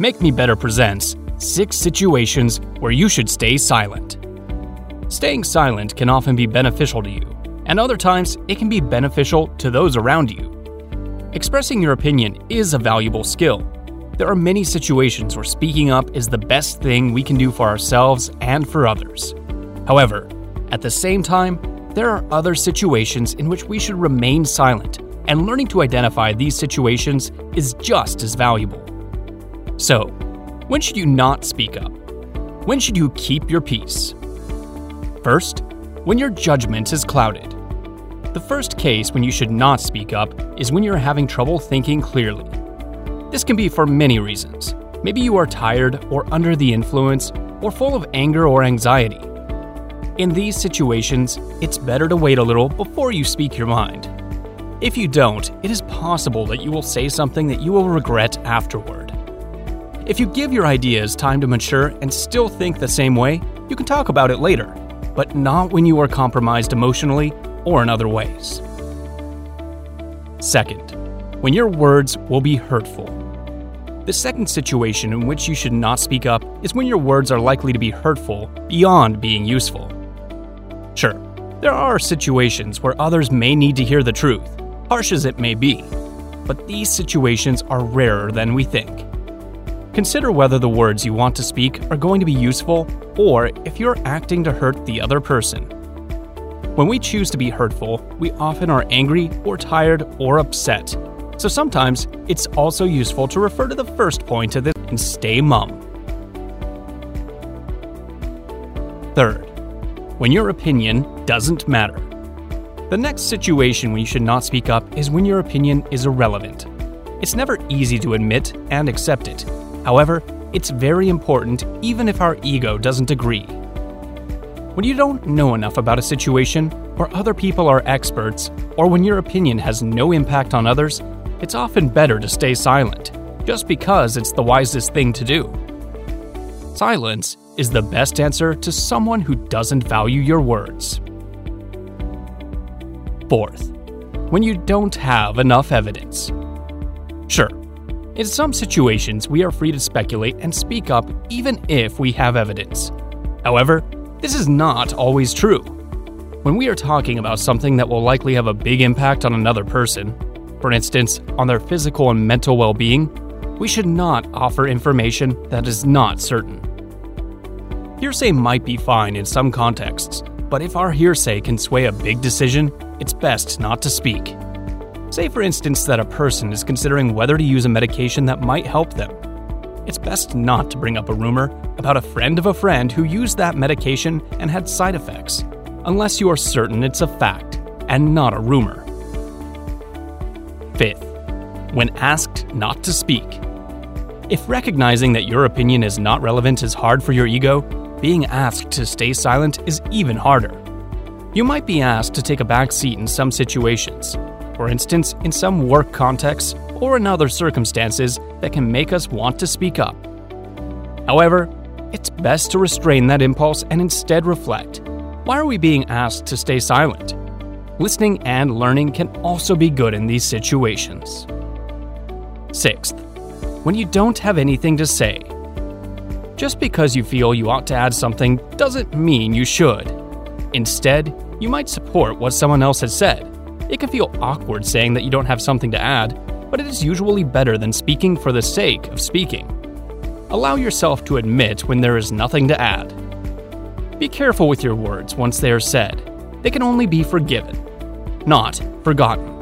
Make Me Better presents Six Situations Where You Should Stay Silent. Staying silent can often be beneficial to you, and other times it can be beneficial to those around you. Expressing your opinion is a valuable skill. There are many situations where speaking up is the best thing we can do for ourselves and for others. However, at the same time, there are other situations in which we should remain silent, and learning to identify these situations is just as valuable. So, when should you not speak up? When should you keep your peace? First, when your judgment is clouded. The first case when you should not speak up is when you're having trouble thinking clearly. This can be for many reasons. Maybe you are tired or under the influence or full of anger or anxiety. In these situations, it's better to wait a little before you speak your mind. If you don't, it is possible that you will say something that you will regret afterward. If you give your ideas time to mature and still think the same way, you can talk about it later, but not when you are compromised emotionally or in other ways. Second, when your words will be hurtful. The second situation in which you should not speak up is when your words are likely to be hurtful beyond being useful. Sure, there are situations where others may need to hear the truth, harsh as it may be, but these situations are rarer than we think. Consider whether the words you want to speak are going to be useful or if you're acting to hurt the other person. When we choose to be hurtful, we often are angry or tired or upset. So sometimes it's also useful to refer to the first point of this and stay mum. Third, when your opinion doesn't matter. The next situation when you should not speak up is when your opinion is irrelevant. It's never easy to admit and accept it, However, it's very important even if our ego doesn't agree. When you don't know enough about a situation, or other people are experts, or when your opinion has no impact on others, it's often better to stay silent, just because it's the wisest thing to do. Silence is the best answer to someone who doesn't value your words. Fourth, when you don't have enough evidence. Sure, in some situations, we are free to speculate and speak up even if we have evidence. However, this is not always true. When we are talking about something that will likely have a big impact on another person, for instance, on their physical and mental well being, we should not offer information that is not certain. Hearsay might be fine in some contexts, but if our hearsay can sway a big decision, it's best not to speak. Say, for instance, that a person is considering whether to use a medication that might help them. It's best not to bring up a rumor about a friend of a friend who used that medication and had side effects, unless you are certain it's a fact and not a rumor. Fifth, when asked not to speak. If recognizing that your opinion is not relevant is hard for your ego, being asked to stay silent is even harder. You might be asked to take a back seat in some situations, for instance, in some work contexts or in other circumstances that can make us want to speak up. However, it's best to restrain that impulse and instead reflect why are we being asked to stay silent? Listening and learning can also be good in these situations. Sixth, when you don't have anything to say. Just because you feel you ought to add something doesn't mean you should. Instead, you might support what someone else has said it can feel awkward saying that you don't have something to add, but it is usually better than speaking for the sake of speaking. Allow yourself to admit when there is nothing to add. Be careful with your words once they are said. They can only be forgiven, not forgotten.